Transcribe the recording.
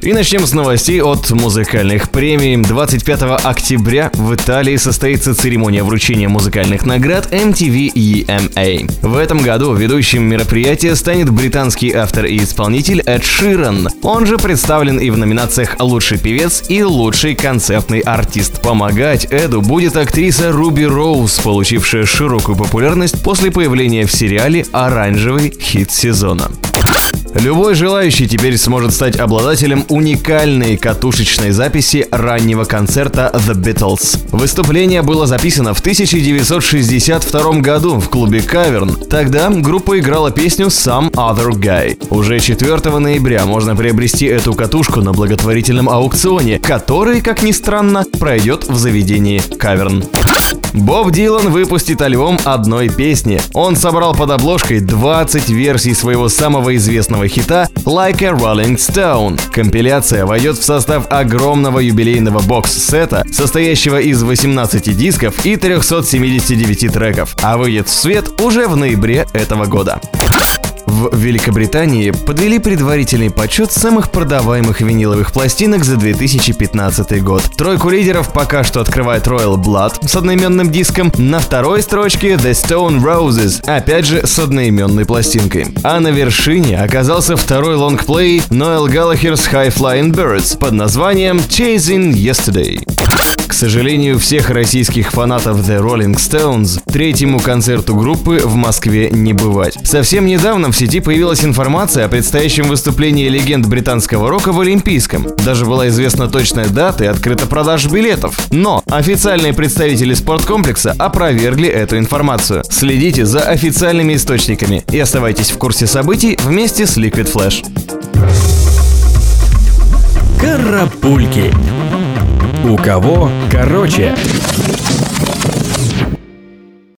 И начнем с новостей от музыкальных премий. 25 октября в Италии состоится церемония вручения музыкальных наград MTV EMA. В этом году ведущим мероприятия станет британский автор и исполнитель Эд Ширан. Он же представлен и в номинациях «Лучший певец» и «Лучший концертный артист». Помогать Эду будет актриса Руби Роуз, получившая широкую популярность после появления в сериале «Оранжевый хит сезона». Любой желающий теперь сможет стать обладателем уникальной катушечной записи раннего концерта The Beatles. Выступление было записано в 1962 году в клубе Каверн. Тогда группа играла песню Some Other Guy. Уже 4 ноября можно приобрести эту катушку на благотворительном аукционе, который, как ни странно, пройдет в заведении Каверн. Боб Дилан выпустит альбом одной песни. Он собрал под обложкой 20 версий своего самого известного хита «Like a Rolling Stone». Компиляция войдет в состав огромного юбилейного бокс-сета, состоящего из 18 дисков и 379 треков, а выйдет в свет уже в ноябре этого года. В Великобритании подвели предварительный подсчет самых продаваемых виниловых пластинок за 2015 год. Тройку лидеров пока что открывает Royal Blood с одноименным диском, на второй строчке The Stone Roses, опять же с одноименной пластинкой. А на вершине оказался второй лонгплей Noel Gallagher's High Flying Birds под названием Chasing Yesterday. К сожалению, всех российских фанатов The Rolling Stones третьему концерту группы в Москве не бывать. Совсем недавно в сети появилась информация о предстоящем выступлении легенд британского рока в Олимпийском. Даже была известна точная дата и открыта продажа билетов. Но официальные представители спорткомплекса опровергли эту информацию. Следите за официальными источниками и оставайтесь в курсе событий вместе с Liquid Flash. Карапульки. У кого короче.